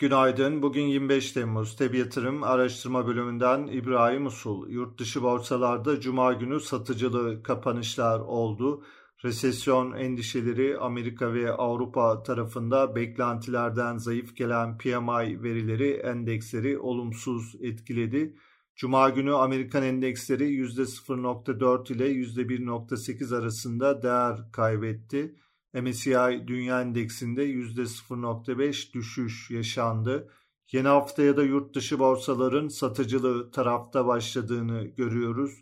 Günaydın. Bugün 25 Temmuz. Teb Yatırım Araştırma Bölümünden İbrahim Usul. Yurt dışı borsalarda Cuma günü satıcılı kapanışlar oldu. Resesyon endişeleri Amerika ve Avrupa tarafında beklentilerden zayıf gelen PMI verileri endeksleri olumsuz etkiledi. Cuma günü Amerikan endeksleri %0.4 ile %1.8 arasında değer kaybetti. MSCI Dünya Endeksinde %0.5 düşüş yaşandı. Yeni haftaya da yurt dışı borsaların satıcılı tarafta başladığını görüyoruz.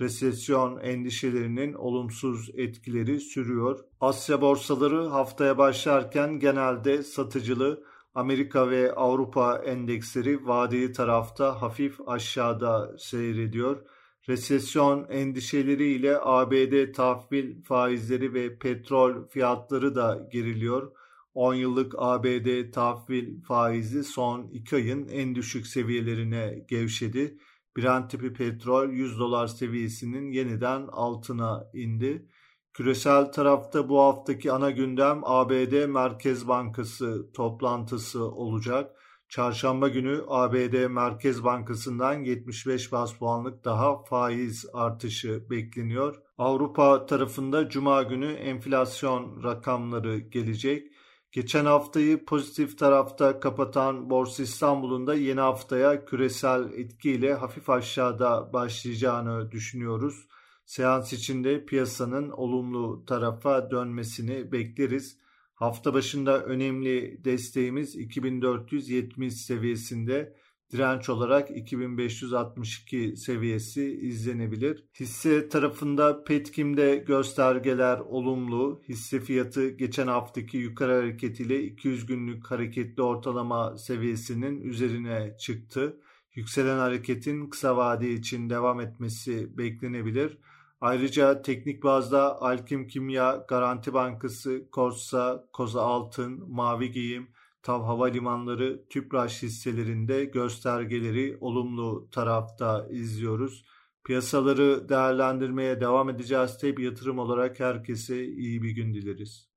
Resesyon endişelerinin olumsuz etkileri sürüyor. Asya borsaları haftaya başlarken genelde satıcılı Amerika ve Avrupa endeksleri vadeli tarafta hafif aşağıda seyrediyor. Resesyon endişeleriyle ABD tahvil faizleri ve petrol fiyatları da geriliyor. 10 yıllık ABD tahvil faizi son 2 ayın en düşük seviyelerine gevşedi. Brent tipi petrol 100 dolar seviyesinin yeniden altına indi. Küresel tarafta bu haftaki ana gündem ABD Merkez Bankası toplantısı olacak. Çarşamba günü ABD Merkez Bankası'ndan 75 bas puanlık daha faiz artışı bekleniyor. Avrupa tarafında Cuma günü enflasyon rakamları gelecek. Geçen haftayı pozitif tarafta kapatan Borsa İstanbul'un da yeni haftaya küresel etkiyle hafif aşağıda başlayacağını düşünüyoruz. Seans içinde piyasanın olumlu tarafa dönmesini bekleriz. Hafta başında önemli desteğimiz 2470 seviyesinde direnç olarak 2562 seviyesi izlenebilir. Hisse tarafında Petkim'de göstergeler olumlu. Hisse fiyatı geçen haftaki yukarı hareketiyle 200 günlük hareketli ortalama seviyesinin üzerine çıktı. Yükselen hareketin kısa vade için devam etmesi beklenebilir. Ayrıca teknik bazda Alkim Kimya, Garanti Bankası, Korsa, Koza Altın, Mavi Giyim, Tav Havalimanları, Tüpraş hisselerinde göstergeleri olumlu tarafta izliyoruz. Piyasaları değerlendirmeye devam edeceğiz. Tabi yatırım olarak herkese iyi bir gün dileriz.